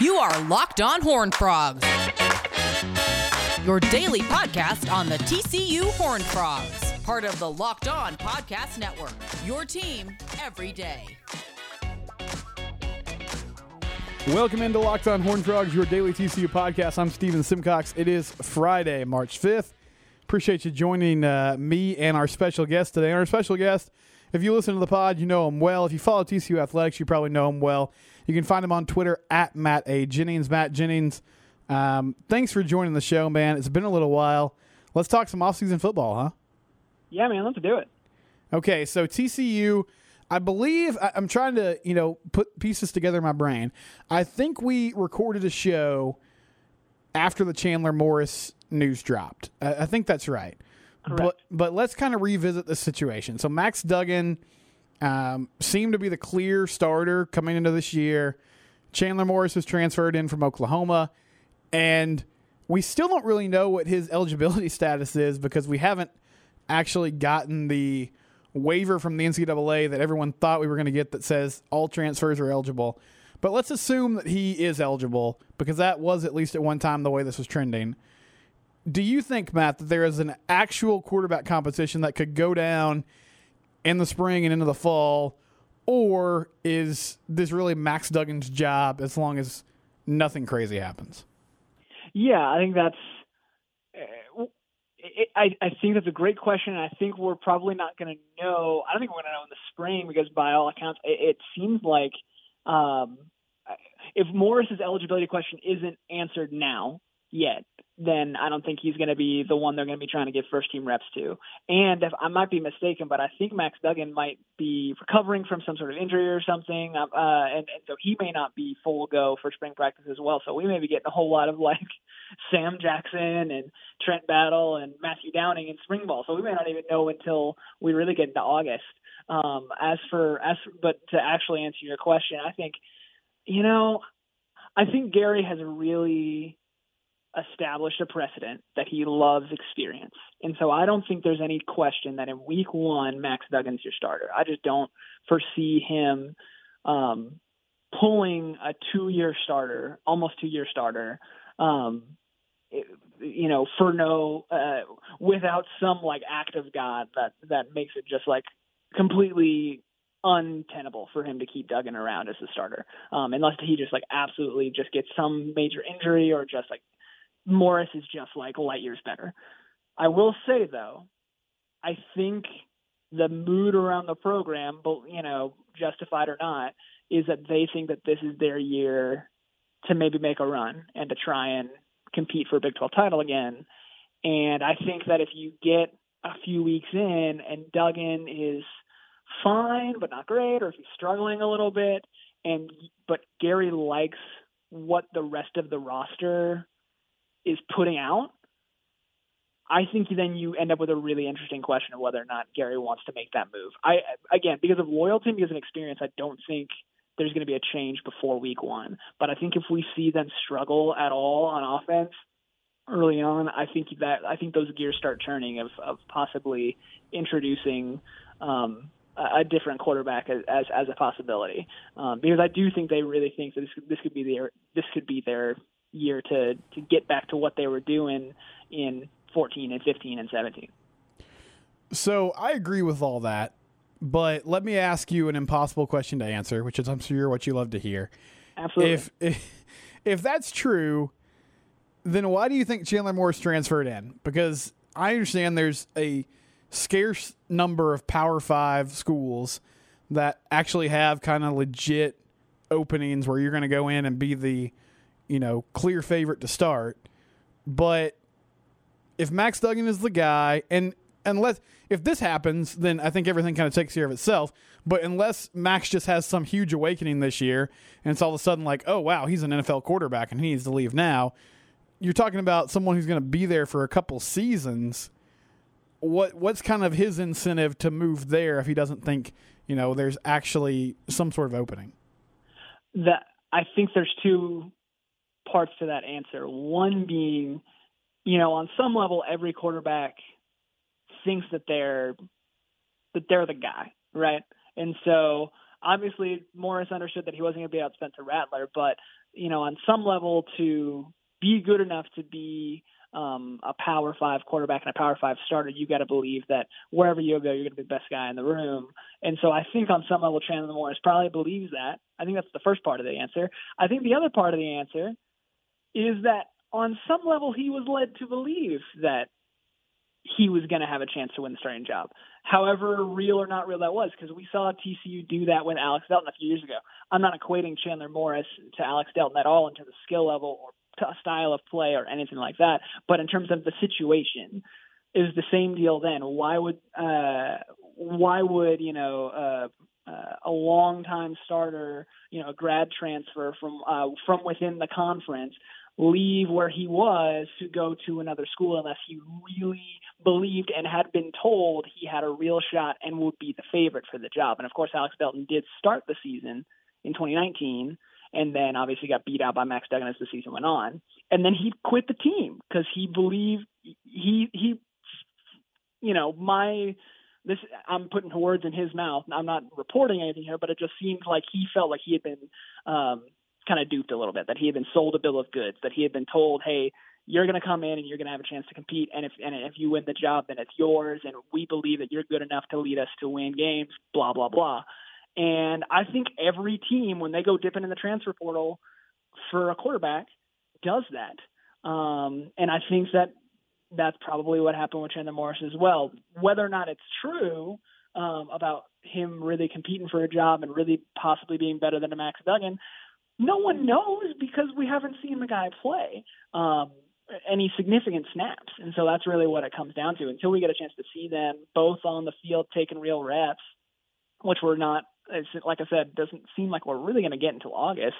You are Locked On Horn Frogs, your daily podcast on the TCU Horn Frogs, part of the Locked On Podcast Network. Your team every day. Welcome into Locked On Horn Frogs, your daily TCU podcast. I'm Steven Simcox. It is Friday, March 5th. Appreciate you joining uh, me and our special guest today. And our special guest, if you listen to the pod, you know him well. If you follow TCU Athletics, you probably know him well. You can find him on Twitter at Matt A. Jennings. Matt Jennings, um, thanks for joining the show, man. It's been a little while. Let's talk some offseason football, huh? Yeah, man, let's do it. Okay, so TCU, I believe I, am trying to you know put pieces together in my brain. I think we recorded a show after the Chandler Morris news dropped. I, I think that's right. Correct. But but let's kind of revisit the situation. So Max Duggan um, seemed to be the clear starter coming into this year. Chandler Morris was transferred in from Oklahoma, and we still don't really know what his eligibility status is because we haven't actually gotten the waiver from the NCAA that everyone thought we were going to get that says all transfers are eligible. But let's assume that he is eligible because that was at least at one time the way this was trending. Do you think, Matt, that there is an actual quarterback competition that could go down in the spring and into the fall, or is this really Max Duggan's job as long as nothing crazy happens? Yeah, I think that's. It, I I think that's a great question. I think we're probably not going to know. I don't think we're going to know in the spring because, by all accounts, it, it seems like um, if Morris's eligibility question isn't answered now yet, then I don't think he's going to be the one they're going to be trying to give first team reps to. And if I might be mistaken, but I think Max Duggan might be recovering from some sort of injury or something, uh, and, and so he may not be full go for spring practice as well. So we may be getting a whole lot of like Sam Jackson and Trent Battle and Matthew Downing in spring ball. So we may not even know until we really get into August. Um, as for as but to actually answer your question, I think you know I think Gary has really established a precedent that he loves experience. And so I don't think there's any question that in week one, Max Duggan's your starter. I just don't foresee him um, pulling a two year starter, almost two year starter, um, you know, for no, uh, without some like act of God that, that makes it just like completely untenable for him to keep Duggan around as a starter, um, unless he just like absolutely just gets some major injury or just like Morris is just like light years better. I will say though, I think the mood around the program, but you know, justified or not, is that they think that this is their year to maybe make a run and to try and compete for a Big 12 title again. And I think that if you get a few weeks in and Duggan is fine but not great, or if he's struggling a little bit, and but Gary likes what the rest of the roster is putting out, I think then you end up with a really interesting question of whether or not Gary wants to make that move. I again, because of loyalty, because of experience, I don't think there's going to be a change before week one. But I think if we see them struggle at all on offense early on, I think that I think those gears start turning of of possibly introducing um, a different quarterback as as, as a possibility. Um, because I do think they really think that this this could be their this could be their year to to get back to what they were doing in 14 and 15 and 17. So I agree with all that, but let me ask you an impossible question to answer, which is I'm sure what you love to hear. Absolutely. If if, if that's true, then why do you think Chandler Morris transferred in? Because I understand there's a scarce number of Power Five schools that actually have kind of legit openings where you're going to go in and be the you know, clear favorite to start. But if Max Duggan is the guy, and unless if this happens, then I think everything kind of takes care of itself. But unless Max just has some huge awakening this year, and it's all of a sudden like, oh wow, he's an NFL quarterback and he needs to leave now. You're talking about someone who's going to be there for a couple seasons. What what's kind of his incentive to move there if he doesn't think you know there's actually some sort of opening? That I think there's two parts to that answer. One being, you know, on some level, every quarterback thinks that they're that they're the guy, right? And so obviously Morris understood that he wasn't going to be outspent to Rattler, but you know, on some level, to be good enough to be um, a Power Five quarterback and a Power Five starter, you got to believe that wherever you go, you're going to be the best guy in the room. And so I think on some level, Chandler Morris probably believes that. I think that's the first part of the answer. I think the other part of the answer is that on some level, he was led to believe that he was going to have a chance to win the starting job. However real or not real that was, because we saw TCU do that with Alex Delton a few years ago. I'm not equating Chandler Morris to Alex Delton at all in terms of skill level or style of play or anything like that. But in terms of the situation, is the same deal then. Why would uh, why would you know uh, uh, a long time starter, you know, a grad transfer from uh, from within the conference leave where he was to go to another school unless he really believed and had been told he had a real shot and would be the favorite for the job. And of course, Alex Delton did start the season in 2019 and then obviously got beat out by Max Duggan as the season went on. And then he quit the team because he believed he he you know my this I'm putting words in his mouth. I'm not reporting anything here, but it just seemed like he felt like he had been um, kind of duped a little bit. That he had been sold a bill of goods. That he had been told, "Hey, you're going to come in and you're going to have a chance to compete, and if and if you win the job, then it's yours, and we believe that you're good enough to lead us to win games." Blah blah blah. And I think every team, when they go dipping in the transfer portal for a quarterback, does that. Um, and I think that that's probably what happened with Chandler Morris as well. Whether or not it's true um, about him really competing for a job and really possibly being better than a Max Duggan, no one knows because we haven't seen the guy play um, any significant snaps. And so that's really what it comes down to. Until we get a chance to see them both on the field taking real reps, which we're not like I said, doesn't seem like we're really going to get until August.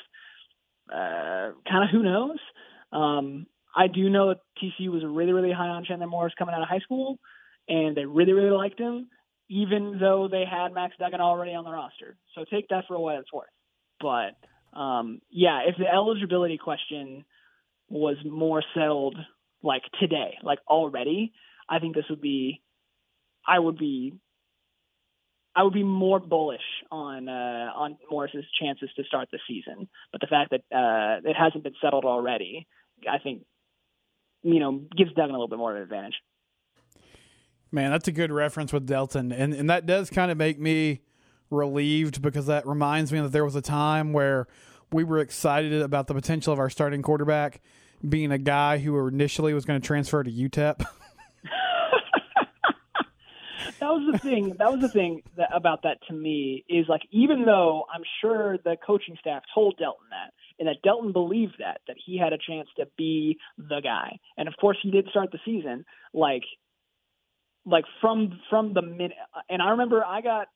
Uh, kind of who knows? Um, I do know that TCU was really, really high on Chandler Morris coming out of high school, and they really, really liked him, even though they had Max Duggan already on the roster. So take that for what it's worth. But um, yeah, if the eligibility question was more settled like today, like already, I think this would be, I would be I would be more bullish on uh, on Morris's chances to start the season. But the fact that uh, it hasn't been settled already, I think, you know, gives Duggan a little bit more of an advantage. Man, that's a good reference with Delton, and and that does kind of make me relieved because that reminds me that there was a time where we were excited about the potential of our starting quarterback being a guy who initially was going to transfer to UTEP. that was the thing. That was the thing that, about that to me is like even though I'm sure the coaching staff told Delton that, and that Delton believed that that he had a chance to be the guy, and of course he did start the season like like from from the minute. And I remember I got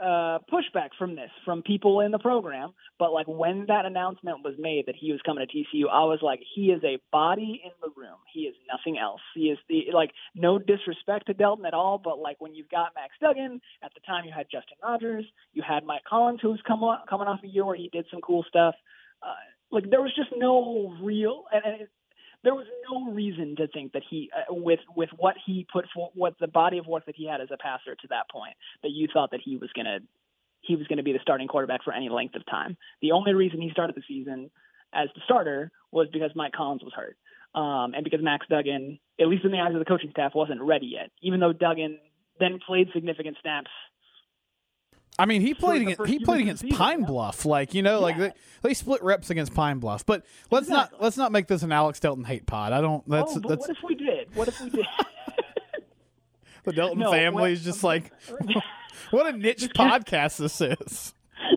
uh, pushback from this from people in the program. But like when that announcement was made that he was coming to TCU, I was like, he is a body in the room. He is nothing else. He is the like no disrespect to Delton at all, but like when you've got Max Duggan at the time, you had Justin Rogers, you had Mike Collins, who's come on, coming off a year where he did some cool stuff. Uh, like there was just no real and, and there was no reason to think that he, uh, with with what he put for, what the body of work that he had as a passer to that point, that you thought that he was gonna he was going to be the starting quarterback for any length of time. The only reason he started the season as the starter was because Mike Collins was hurt, um, and because Max Duggan, at least in the eyes of the coaching staff, wasn't ready yet. Even though Duggan then played significant snaps I mean, he played against he played against Pine. Bluff, like you know, yeah. like they, they, split reps against Pine Bluff. But let's exactly. not let's not make this an Alex Delton hate pod. I don't. That's oh, that's. What if we did? What if we did? the Delton no, family is just like, what a niche podcast this is.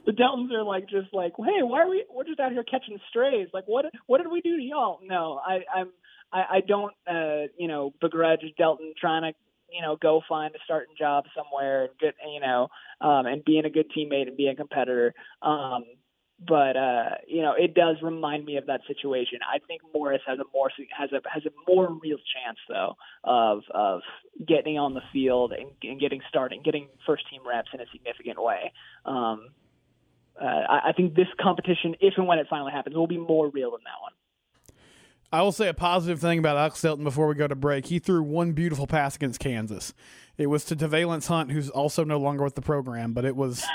The Deltons are like just like, hey, why are we? We're just out here catching strays. Like, what? What did we do to y'all? No, I, I'm. I, I don't, uh, you know, begrudge Delton trying to you know, go find a starting job somewhere and get, you know, um, and being a good teammate and being a competitor. Um, but uh, you know, it does remind me of that situation. I think Morris has a more has a has a more real chance though of of getting on the field and, and getting starting, getting first team reps in a significant way. Um, uh, I, I think this competition, if and when it finally happens, will be more real than that one. I will say a positive thing about Alex Delton before we go to break. He threw one beautiful pass against Kansas. It was to Te'Vailance Hunt, who's also no longer with the program, but it was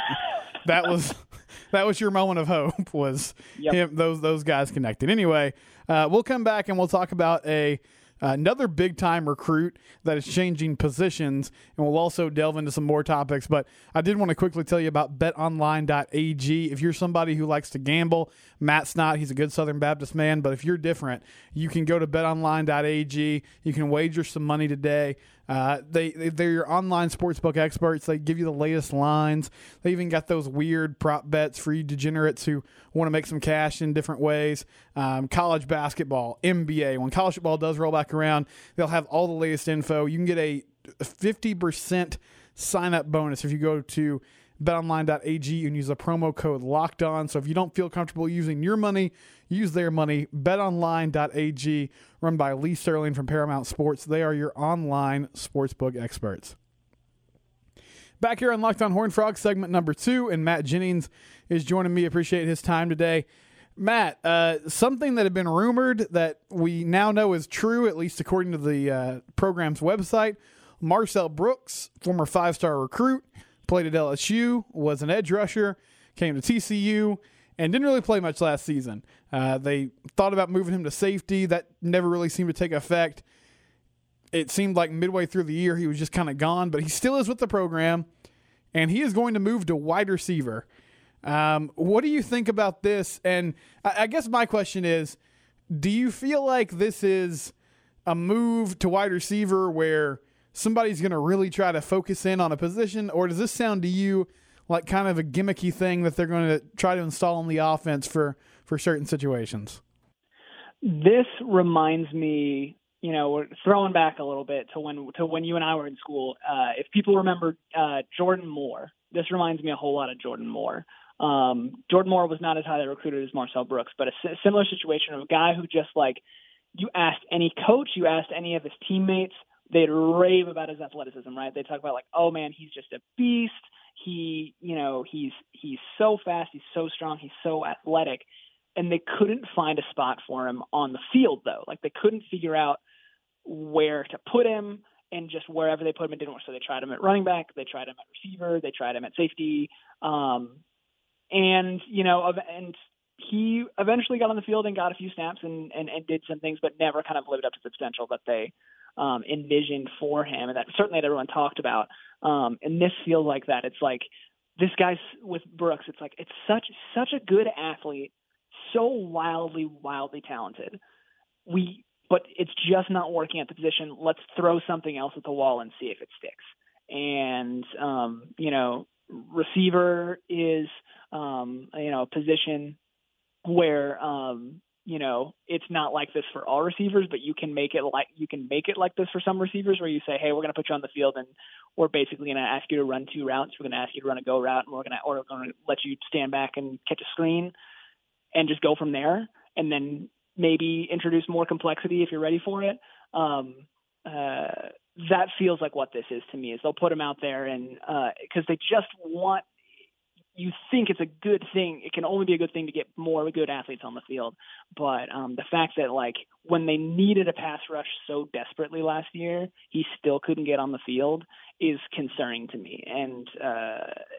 that was that was your moment of hope was Yep. him those those guys connected. Anyway, uh, we'll come back and we'll talk about a Uh, another big time recruit that is changing positions, and we'll also delve into some more topics. But I did want to quickly tell you about BetOnline.ag. If you're somebody who likes to gamble, Matt's not. He's a good Southern Baptist man, but if you're different, you can go to BetOnline.ag. You can wager some money today. Uh, they they- they're your online sportsbook experts. They give you the latest lines. They even got those weird prop bets for you degenerates who want to make some cash in different ways. Um, college basketball, NBA. When college football does roll back around, they'll have all the latest info. You can get a fifty percent sign up bonus if you go to betonline.ag and use the promo code locked on. So if you don't feel comfortable using your money, use their money. Betonline.ag, run by Lee Sterling from Paramount Sports. They are your online sportsbook experts. Back here on Locked on Horn Frog, segment number two, and Matt Jennings is joining me. Appreciate his time today. Matt, uh, something that had been rumored that we now know is true, at least according to the uh, program's website. Marcel Brooks, former five star recruit, played at LSU, was an edge rusher, came to TCU, and didn't really play much last season. Uh, they thought about moving him to safety. That never really seemed to take effect. It seemed like midway through the year he was just kind of gone, but he still is with the program, and he is going to move to wide receiver. Um, what do you think about this? And I, I guess my question is do you feel like this is a move to wide receiver where somebody's going to really try to focus in on a position, or does this sound to you like kind of a gimmicky thing that they're going to try to install in the offense for for certain situations? This reminds me, you know, we're throwing back a little bit to when to when you and I were in school. Uh, if people remember uh, Jordan Moore, this reminds me a whole lot of Jordan Moore. Um, Jordan Moore was not as highly recruited as Marcel Brooks, but a similar situation of a guy who just like you asked any coach, you asked any of his teammates, they'd rave about his athleticism, right? They talk about like, oh man, he's just a beast. He, you know, he's he's so fast, he's so strong, he's so athletic, and they couldn't find a spot for him on the field though. Like they couldn't figure out where to put him, and just wherever they put him, it didn't work. So they tried him at running back, they tried him at receiver, they tried him at safety, um, and you know, and he eventually got on the field and got a few snaps and, and, and did some things, but never kind of lived up to the potential that they um, envisioned for him, and that certainly that everyone talked about. Um, and this feels like that. It's like this guy's with Brooks. It's like it's such such a good athlete, so wildly wildly talented. We, but it's just not working at the position. Let's throw something else at the wall and see if it sticks. And um, you know, receiver is um, you know a position where um, you know it's not like this for all receivers, but you can make it like you can make it like this for some receivers, where you say, hey, we're going to put you on the field and we're basically going to ask you to run two routes. We're going to ask you to run a go route, and we're going to or we're going to let you stand back and catch a screen, and just go from there, and then maybe introduce more complexity if you're ready for it. Um, uh, that feels like what this is to me. Is they'll put him out there and because they just want you think it's a good thing. It can only be a good thing to get more good athletes on the field. But um, the fact that like when they needed a pass rush so desperately last year, he still couldn't get on the field is concerning to me. And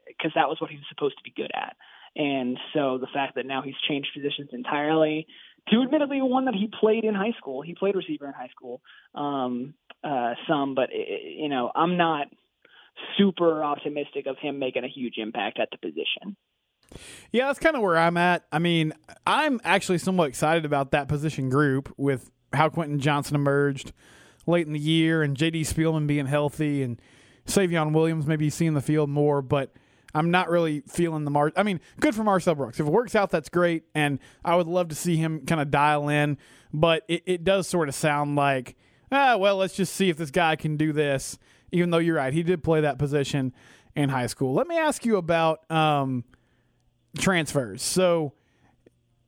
because that was what he was supposed to be good at. And so the fact that now he's changed positions entirely to admittedly one that he played in high school. He played receiver in high school um, uh, some, but it, you know I'm not super optimistic of him making a huge impact at the position. Yeah, that's kind of where I'm at. I mean, I'm actually somewhat excited about that position group with how Quentin Johnston emerged late in the year and J.D. Spielman being healthy and Savion Williams maybe seeing the field more, but I'm not really feeling the Mar. I mean, good for Marcel Brooks. If it works out, that's great, and I would love to see him kind of dial in. But it, it does sort of sound like, ah, well, let's just see if this guy can do this. Even though you're right, he did play that position in high school. Let me ask you about um, transfers. So,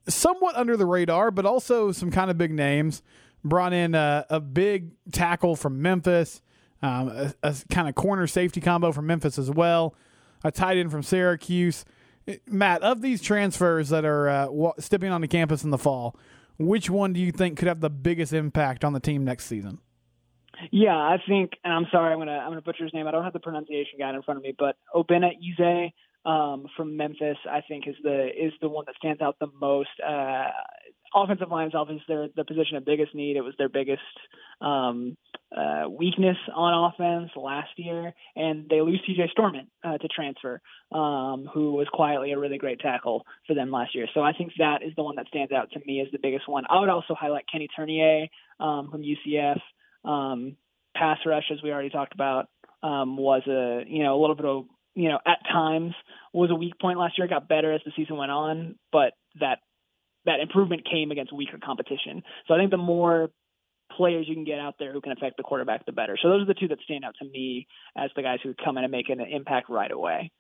somewhat under the radar, but also some kind of big names. Brought in a, a big tackle from Memphis, um, a, a kind of corner safety combo from Memphis as well, a tight end from Syracuse. Matt, of these transfers that are uh, stepping on the campus in the fall, which one do you think could have the biggest impact on the team next season? Yeah, I think, and I'm sorry, I'm gonna I'm gonna butcher his name. I don't have the pronunciation guide in front of me, but Obinna Eze um, from Memphis, I think is the is the one that stands out the most. Uh, offensive line is obviously their the position of biggest need. It was their biggest um, uh, weakness on offense last year, and they lose T.J. Storment uh, to transfer, um, who was quietly a really great tackle for them last year. So I think that is the one that stands out to me as the biggest one. I would also highlight Kenny Turnier um, from UCF. Um, pass rush, as we already talked about, um, was a you know a little bit of you know at times was a weak point last year. It got better as the season went on, but that that improvement came against weaker competition. So I think the more players you can get out there who can affect the quarterback, the better. So those are the two that stand out to me as the guys who come in and make an impact right away.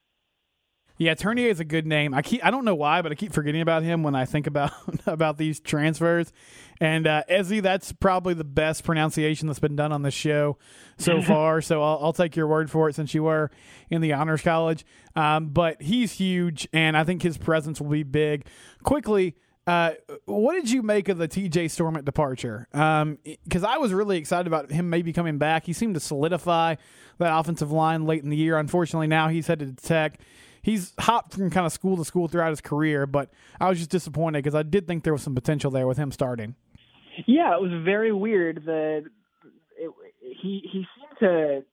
Yeah, Turnier is a good name. I keep I don't know why, but I keep forgetting about him when I think about about these transfers. And uh, Eze, that's probably the best pronunciation that's been done on the show so far. so I'll, I'll, take your word for it since you were in the honors college. Um, but he's huge, and I think his presence will be big. Quickly, uh, what did you make of the TJ Storment departure? Because um, I was really excited about him maybe coming back. He seemed to solidify that offensive line late in the year. Unfortunately, now he's headed to Tech. He's hopped from kind of school to school throughout his career, but I was just disappointed because I did think there was some potential there with him starting. Yeah, it was very weird that it, he he seemed to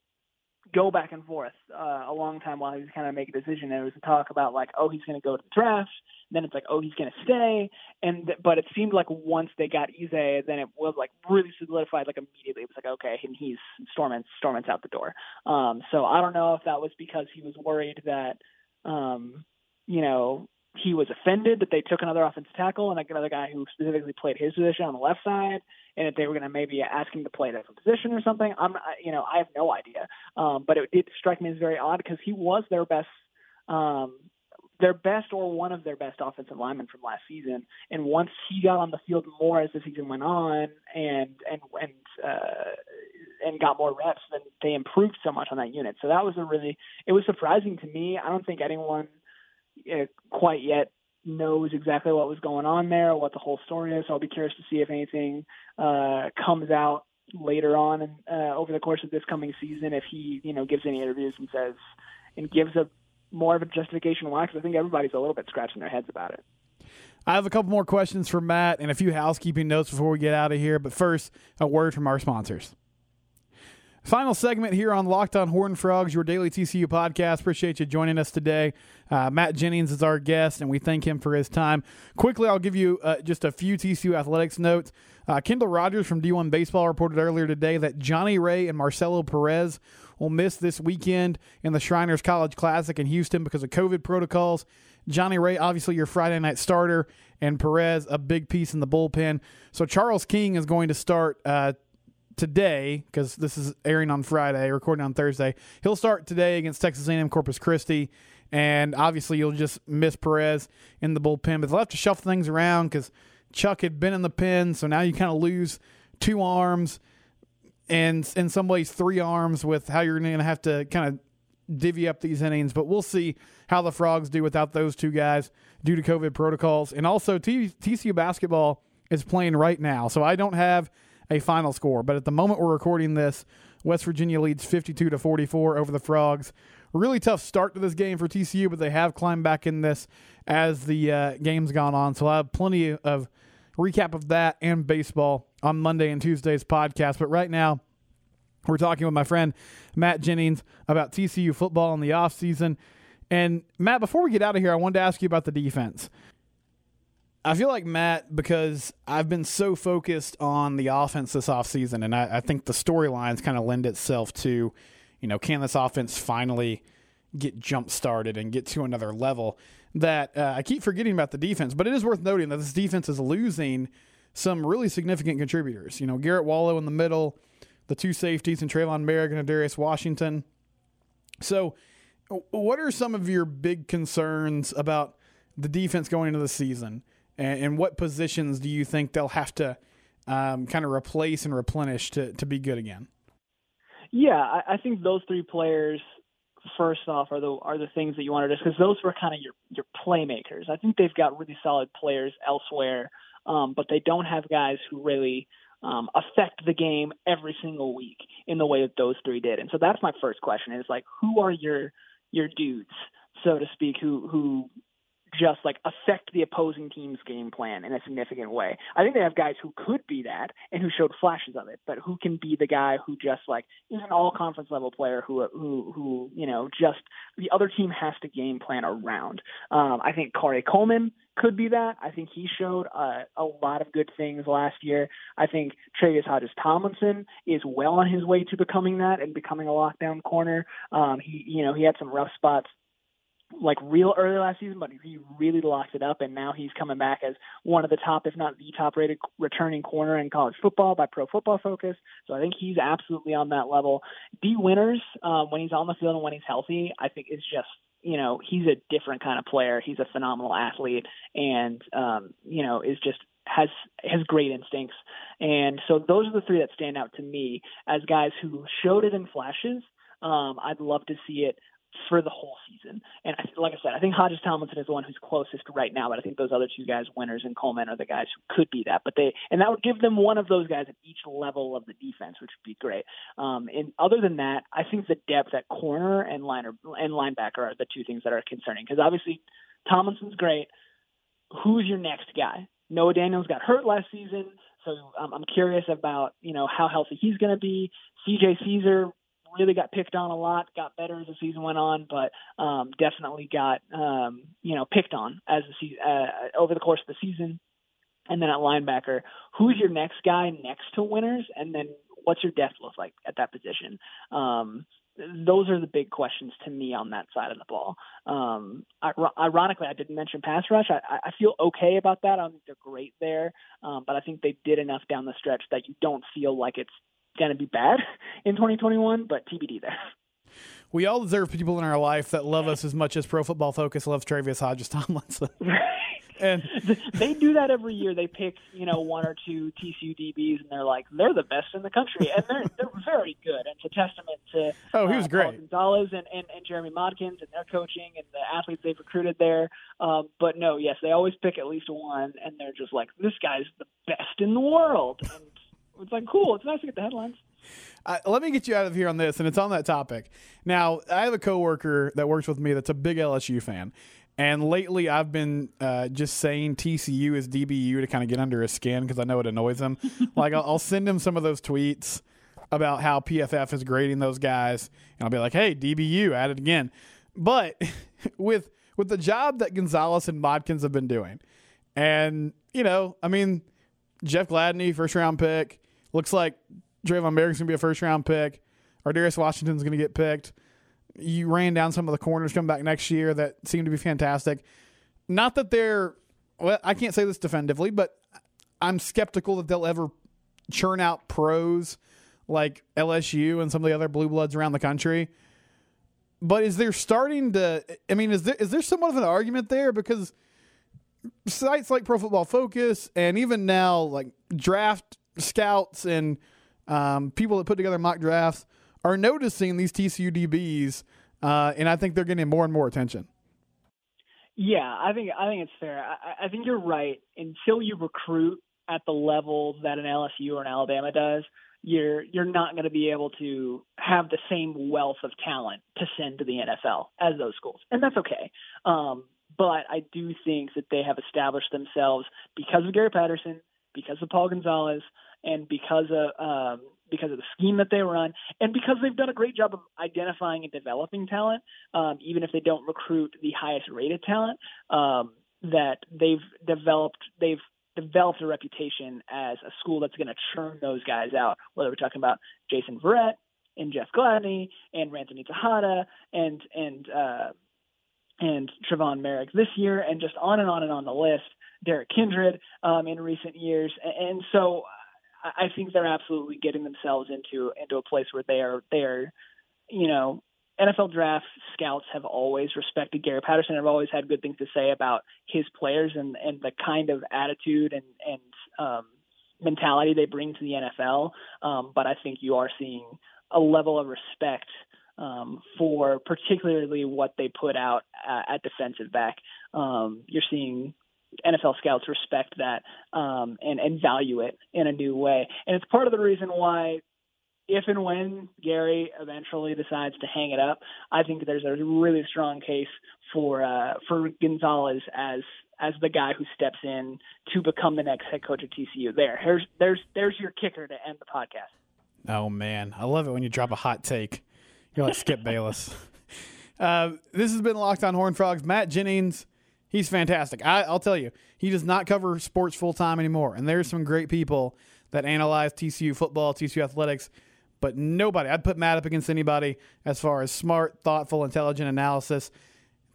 go back and forth uh, a long time while he was kind of making a decision. There was a talk about like, oh, he's going to go to the draft. Then it's like, oh, he's going to stay. And th- but it seemed like once they got Eze, then it was like really solidified. Like immediately, it was like, okay, and he's Storment. Storment's out the door. Um, so I don't know if that was because he was worried that, um, you know, he was offended that they took another offensive tackle and like another guy who specifically played his position on the left side, and that they were going to maybe ask him to play a different position or something. I'm, you know, I have no idea. Um, but it did strike me as very odd because he was their best, um, their best or one of their best offensive linemen from last season. And once he got on the field more as the season went on, and and and uh, and got more reps, then they improved so much on that unit. So that was a really, it was surprising to me. I don't think anyone uh, quite yet knows exactly what was going on there, what the whole story is. So I'll be curious to see if anything uh, comes out later on and uh, over the course of this coming season. If he, you know, gives any interviews and says and gives a more of a justification why, because I think everybody's a little bit scratching their heads about it. I have a couple more questions for Matt and a few housekeeping notes before we get out of here. But first, a word from our sponsors. Final segment here on Locked on Horn Frogs, your daily TCU podcast. Appreciate you joining us today. Uh, Matt Jennings is our guest, and we thank him for his time. Quickly, I'll give you uh, just a few TCU athletics notes. Uh, Kendall Rogers from D1 Baseball reported earlier today that Johnny Ray and Marcelo Perez will miss this weekend in the Shriners College Classic in Houston because of COVID protocols. Johnny Ray, obviously your Friday night starter, and Perez, a big piece in the bullpen. So Charles King is going to start uh, today because this is airing on Friday, recording on Thursday. He'll start today against Texas A&M Corpus Christi, and obviously you'll just miss Perez in the bullpen, but they'll have to shuffle things around because Chuck had been in the pen, so now you kind of lose two arms and in some ways three arms with how you're going to have to kind of divvy up these innings. But we'll see how the Frogs do without those two guys due to COVID protocols. And also, TCU basketball is playing right now, so I don't have a final score. But at the moment we're recording this, West Virginia leads 52 to 44 over the Frogs. Really tough start to this game for TCU, but they have climbed back in this as the uh, game's gone on. So I have plenty of recap of that and baseball on Monday and Tuesday's podcast. But right now, we're talking with my friend Matt Jennings about TCU football in the offseason. And Matt, before we get out of here, I wanted to ask you about the defense. I feel like Matt because I've been so focused on the offense this offseason, and I, I think the storylines kind of lend itself to, you know, can this offense finally get jump started and get to another level? That uh, I keep forgetting about the defense, but it is worth noting that this defense is losing some really significant contributors. You know, Garrett Wallow in the middle, the two safeties, and Trevon Moehrig and Darius Washington. So, what are some of your big concerns about the defense going into the season? And, and what positions do you think they'll have to um, kind of replace and replenish to, to be good again? Yeah, I, I think those three players first off are the are the things that you want to discuss those were kind of your your playmakers. I think they've got really solid players elsewhere, um, but they don't have guys who really um, affect the game every single week in the way that those three did. And so that's my first question: is like, who are your your dudes so to speak, who who just like affect the opposing team's game plan in a significant way. I think they have guys who could be that and who showed flashes of it, but who can be the guy who just like is an all conference level player who who who you know just the other team has to game plan around. Um, I think Khari Coleman could be that. I think he showed uh, a lot of good things last year. I think Tre'Vius Hodges Tomlinson is well on his way to becoming that and becoming a lockdown corner. Um, he, you know, he had some rough spots like real early last season, but he really locked it up, and now he's coming back as one of the top, if not the top rated returning corner in college football by Pro Football Focus. So I think he's absolutely on that level. Dee Winters, uh, when he's on the field and when he's healthy, I think is just you know he's a different kind of player. He's a phenomenal athlete, and um, you know is just has has great instincts. And so those are the three that stand out to me as guys who showed it in flashes. Um, I'd love to see it for the whole season. And like I said, I think Hodges Tomlinson is the one who's closest right now, but I think those other two guys, Winters and Coleman, are the guys who could be that. But they and that would give them one of those guys at each level of the defense, which would be great. Um, and other than that, I think the depth at corner and liner and linebacker are the two things that are concerning because obviously Tomlinson's great. Who's your next guy? Noah Daniels got hurt last season. So um, I'm curious about you know how healthy he's going to be. C.J. Ceasar really got picked on a lot, got better as the season went on, but um, definitely got um, you know picked on as the season uh, over the course of the season. And then at linebacker, who's your next guy next to Winters, and then what's your depth look like at that position? Um, those are the big questions to me on that side of the ball. Um, ironically, I didn't mention pass rush. I, I feel okay about that. I don't think they're great there, um, but I think they did enough down the stretch that you don't feel like it's going to be bad in 2021, but TBD there. We all deserve people in our life that love us as much as Pro Football Focus loves Tre'Vius Hodges Tomlinson. and they do that every year. They pick, you know, one or two TCU DBs, and they're like, they're the best in the country, and they're they're very good. And it's a testament to oh, he was uh, great, Paul Gonzales and, and and Jeremy Modkins and their coaching and the athletes they've recruited there. Um, but no, yes, they always pick at least one, and they're just like, this guy's the best in the world, and it's like cool. It's nice to get the headlines. Uh, let me get you out of here on this, and it's on that topic. Now, I have a coworker that works with me that's a big LSU fan, and lately I've been uh, just saying TCU is DBU to kind of get under his skin because I know it annoys him. like I'll, I'll, send him some of those tweets about how PFF is grading those guys, and I'll be like, "Hey, DBU, at it again." But with with the job that Gonzales and Modkins have been doing, and you know, I mean, Jeff Gladney, first round pick. Looks like Drayvon going to be a first round pick. Ar'Darius Washington's going to get picked. You ran down some of the corners coming back next year that seem to be fantastic. Not that they're, well, I can't say this definitively, but I'm skeptical that they'll ever churn out pros like LSU and some of the other blue bloods around the country. But is there starting to? I mean, is there is there somewhat of an argument there because sites like Pro Football Focus and even now like draft scouts and um, people that put together mock drafts are noticing these TCU DBs, uh, and I think they're getting more and more attention. Yeah, I think I think it's fair. I, I think you're right. Until you recruit at the level that an LSU or an Alabama does, you're you're not going to be able to have the same wealth of talent to send to the NFL as those schools, and that's okay. Um, but I do think that they have established themselves because of Gary Patterson, because of Paul Gonzales, and because of um, because of the scheme that they run, and because they've done a great job of identifying and developing talent, um, even if they don't recruit the highest rated talent, um, that they've developed they've developed a reputation as a school that's going to churn those guys out. Whether we're talking about Jason Verrett and Jeff Gladney and Ranthony Texada and and uh, and Tre'Von Moehrig this year, and just on and on and on the list. Derrick Kindred um, in recent years, and so I think they're absolutely getting themselves into into a place where they are they are, you know, NFL draft scouts have always respected Gary Patterson. Have always had good things to say about his players and and the kind of attitude and and um, mentality they bring to the NFL. Um, but I think you are seeing a level of respect um, for particularly what they put out uh, at defensive back. Um, you're seeing NFL scouts respect that um, and and value it in a new way, and it's part of the reason why if and when Gary eventually decides to hang it up, I think there's a really strong case for uh, for Gonzales as as the guy who steps in to become the next head coach at TCU. There, there's there's there's your kicker to end the podcast. Oh man, I love it when you drop a hot take. You're like Skip Bayless. Uh, this has been Locked On Horn Frogs. Matt Jennings, he's fantastic. I, I'll tell you, he does not cover sports full time anymore. And there's some great people that analyze TCU football, TCU athletics, but nobody. I'd put Matt up against anybody as far as smart, thoughtful, intelligent analysis.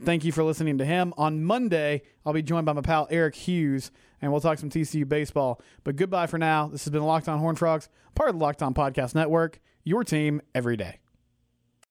Thank you for listening to him. On Monday, I'll be joined by my pal Eric Hughes, and we'll talk some TCU baseball. But goodbye for now. This has been Locked On Horn Frogs, part of the Locked On Podcast Network, your team every day.